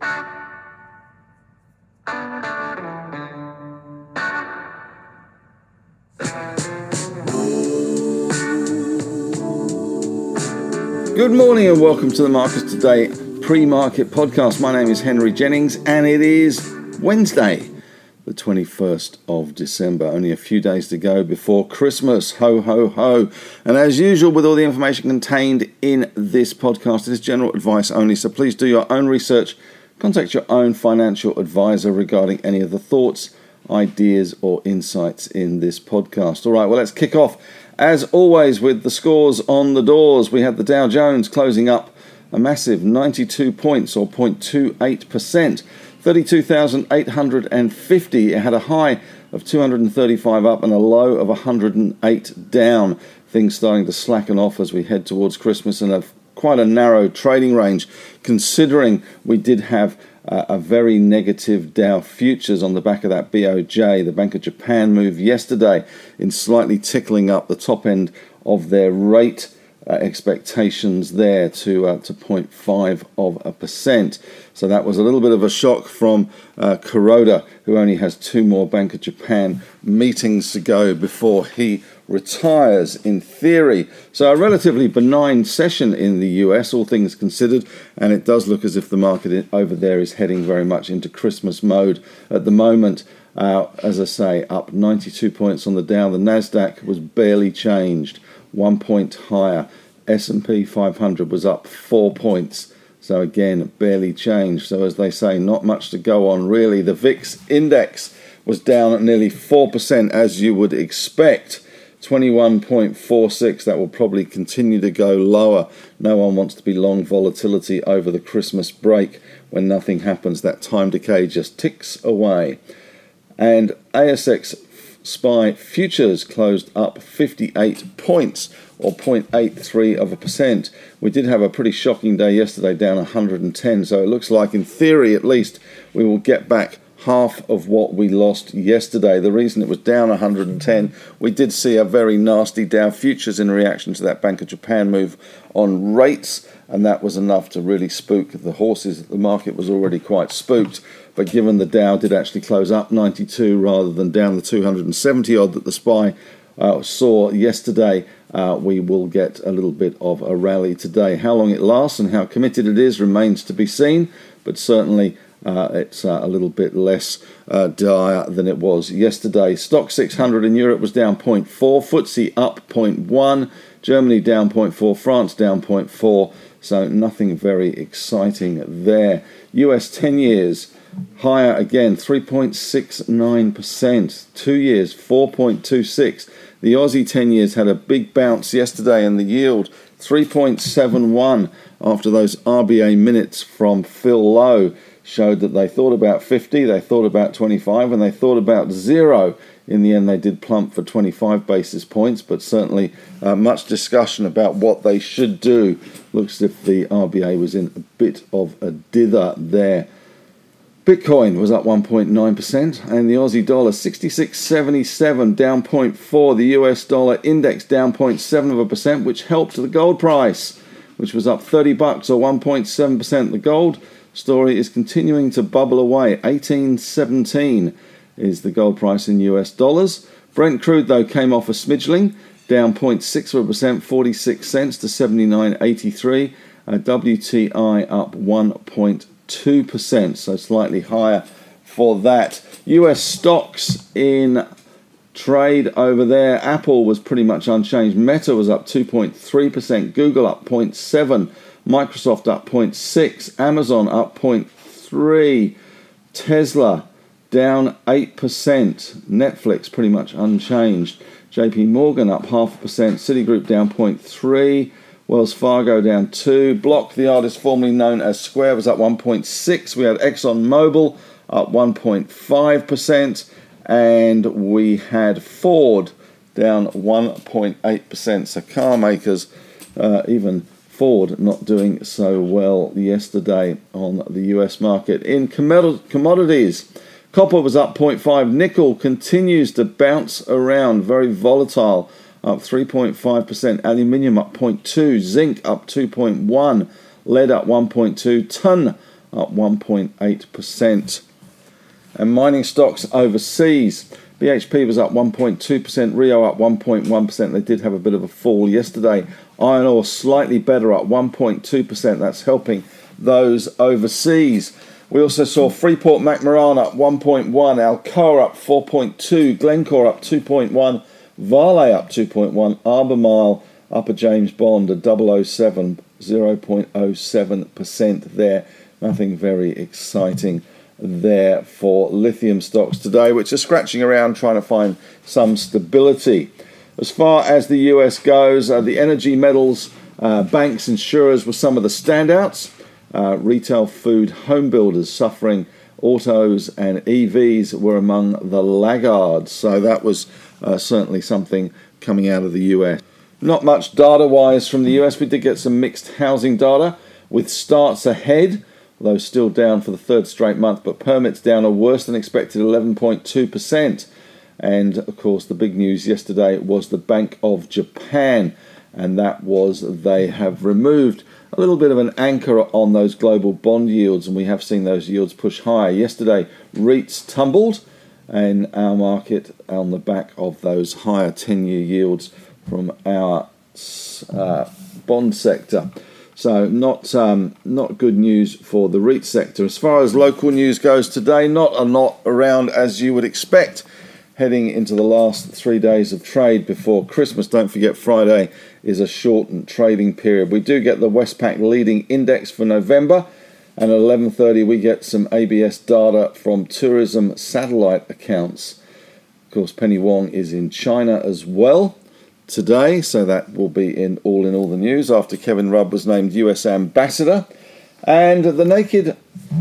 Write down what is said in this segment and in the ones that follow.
Good morning and welcome to the Marcus Today pre market podcast. My name is Henry Jennings and it is Wednesday, the 21st of December. Only a few days to go before Christmas. Ho, ho, ho. And as usual, with all the information contained in this podcast, it is general advice only. So please do your own research. Contact your own financial advisor regarding any of the thoughts, ideas, or insights in this podcast. All right, well, let's kick off as always, with the scores on the doors, we had the Dow Jones closing up a massive 92 points or 0.28%, 32,850. It had a high of 235 up and a low of 108 down. Things starting to slacken off as we head towards Christmas and a quite a narrow trading range, considering we did have uh, a very negative Dow futures on the back of that BOJ, the Bank of Japan move yesterday, in slightly tickling up the top end of their rate. Uh, expectations there to uh, to 0.5 of a percent. So that was a little bit of a shock from uh, Kuroda, who only has two more Bank of Japan meetings to go before he retires in theory. So, a relatively benign session in the US, all things considered, and it does look as if the market over there is heading very much into Christmas mode at the moment. Uh, as I say, up 92 points on the Dow. The Nasdaq was barely changed, one point higher. S&P 500 was up four points. So again, barely changed. So as they say, not much to go on really. The VIX index was down at nearly 4% as you would expect. 21.46, that will probably continue to go lower. No one wants to be long volatility over the Christmas break when nothing happens. That time decay just ticks away. And ASX SPI futures closed up 58 points or 0.83 of a percent. We did have a pretty shocking day yesterday, down 110. So it looks like, in theory at least, we will get back half of what we lost yesterday. The reason it was down 110, we did see a very nasty Dow futures in reaction to that Bank of Japan move on rates, and that was enough to really spook the horses. The market was already quite spooked, but given the Dow did actually close up 92 rather than down the 270 odd that the SPI uh, saw yesterday, uh, we will get a little bit of a rally today. How long it lasts and how committed it is remains to be seen, but certainly uh, it's uh, a little bit less uh, dire than it was yesterday. Stoxx 600 in Europe was down 0.4, FTSE up 0.1, Germany down 0.4, France down 0.4, so nothing very exciting there. US 10 years higher again, 3.69%, two years 4.26. The Aussie 10 years had a big bounce yesterday, and the yield 3.71 after those RBA minutes from Phil Lowe showed that they thought about 50, they thought about 25, and they thought about zero. In the end, they did plump for 25 basis points, but certainly uh, much discussion about what they should do. Looks as if the RBA was in a bit of a dither there. Bitcoin was up 1.9%, and the Aussie dollar 66.77 down 0.4. The US dollar index down 0.7 of a percent, which helped the gold price, which was up 30 bucks or 1.7%. The gold story is continuing to bubble away. 1817 is the gold price in US dollars. Brent crude, though, came off a smidgeling, down 0.6%, 46 cents to 79.83. Uh, WTI up 1.2%, so slightly higher for that. US stocks in trade over there. Apple was pretty much unchanged. Meta was up 2.3%, Google up 0.7 Microsoft up 0.6, Amazon up 0.3, Tesla down 8%, Netflix pretty much unchanged, JP Morgan up half a percent, Citigroup down 0.3, Wells Fargo down 2, Block, the artist formerly known as Square, was up 1.6. We had Exxon Mobil up 1.5%, and we had Ford down 1.8%. So car makers, uh, even Ford not doing so well yesterday on the US market. In commodities, copper was up 0.5, nickel continues to bounce around, very volatile, up 3.5%, aluminium up 0.2, zinc up 2.1, lead up 1.2, ton up 1.8%. And mining stocks overseas. BHP was up 1.2%, Rio up 1.1%. They did have a bit of a fall yesterday. Iron ore slightly better, up 1.2%. That's helping those overseas. We also saw Freeport McMoran up 1.1, Alcoa up 4.2, Glencore up 2.1, Vale up 2.1, Albemarle up a James Bond, a 007, 0.07% there. Nothing very exciting there for lithium stocks today, which are scratching around trying to find some stability. As far as the US goes, uh, the energy metals, uh, banks, insurers were some of the standouts. Uh, retail, food, home builders suffering. Autos and EVs were among the laggards. So that was uh, certainly something coming out of the US. Not much data wise from the US. We did get some mixed housing data with starts ahead although still down for the third straight month, but permits down a worse than expected 11.2%. And of course, the big news yesterday was the Bank of Japan, and that was they have removed a little bit of an anchor on those global bond yields, and we have seen those yields push higher. Yesterday, REITs tumbled in our market on the back of those higher 10 year yields from our uh, bond sector. So not um, not good news for the REIT sector. As far as local news goes today, not a lot around as you would expect. Heading into the last three days of trade before Christmas. Don't forget Friday is a shortened trading period. We do get the Westpac leading index for November, and at 11:30 we get some ABS data from tourism satellite accounts. Of course, Penny Wong is in China as well today, so that will be in all in all the news after Kevin Rudd was named US ambassador. And the naked,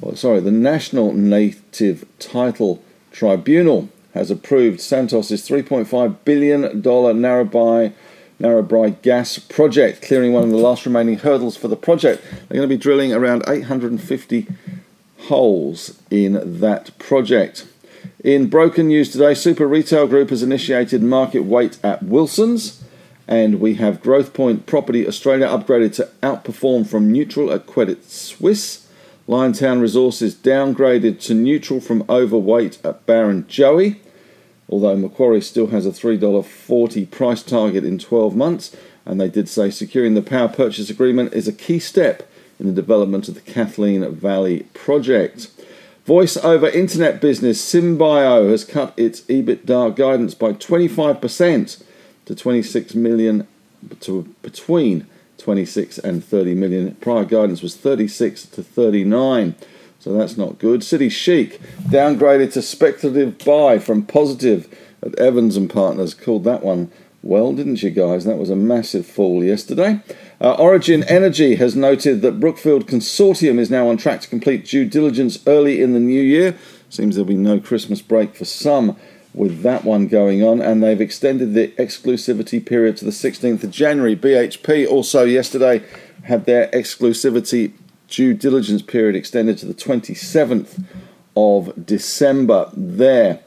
well, sorry, the National Native Title Tribunal has approved Santos's $3.5 billion Narrabri, Narrabri gas project, clearing one of the last remaining hurdles for the project. They're going to be drilling around 850 holes in that project. In broken news today, Super Retail Group has initiated market weight at Wilson's, and we have Growthpoint Property Australia upgraded to outperform from neutral at Credit Suisse. Liontown Resources downgraded to neutral from overweight at Barrenjoey, although Macquarie still has a $3.40 price target in 12 months, and they did say securing the power purchase agreement is a key step in the development of the Kathleen Valley project. Voice over internet business Symbio has cut its EBITDA guidance by 25% to 26 million to between 26 and 30 million. Prior guidance was 36 to 39. So that's not good. City Chic downgraded to speculative buy from positive at Evans and Partners. Called that one well, didn't you guys? That was a massive fall yesterday. Uh, Origin Energy has noted that Brookfield Consortium is now on track to complete due diligence early in the new year. Seems there'll be no Christmas break for some with that one going on, and they've extended the exclusivity period to the 16th of January. BHP also yesterday had their exclusivity due diligence period extended to the 27th of December there.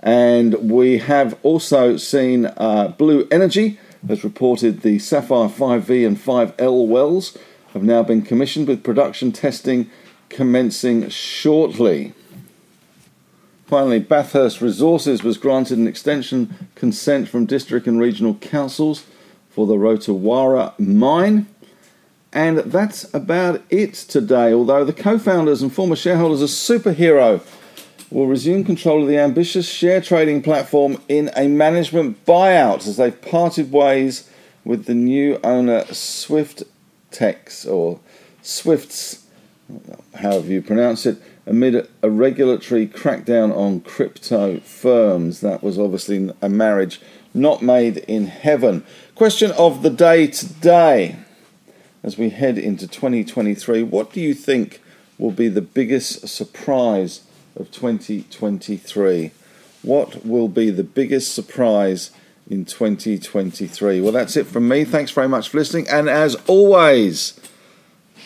And we have also seen uh, Blue Energy has reported the Sapphire 5V and 5L wells have now been commissioned with production testing commencing shortly. Finally, Bathurst Resources was granted an extension consent from district and regional councils for the Rotowaro mine. And that's about it today. Although the co founders and former shareholders are Superhero will resume control of the ambitious share trading platform in a management buyout as they've parted ways with the new owner Swift Techs or Swifts, however you pronounce it, amid a regulatory crackdown on crypto firms. That was obviously a marriage not made in heaven. Question of the day today as we head into 2023 what do you think will be the biggest surprise? Of 2023. What will be the biggest surprise in 2023? Well, that's it from me. Thanks very much for listening. And as always,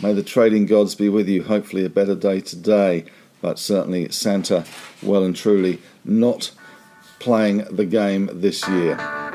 may the trading gods be with you. Hopefully, a better day today, but certainly Santa well and truly not playing the game this year.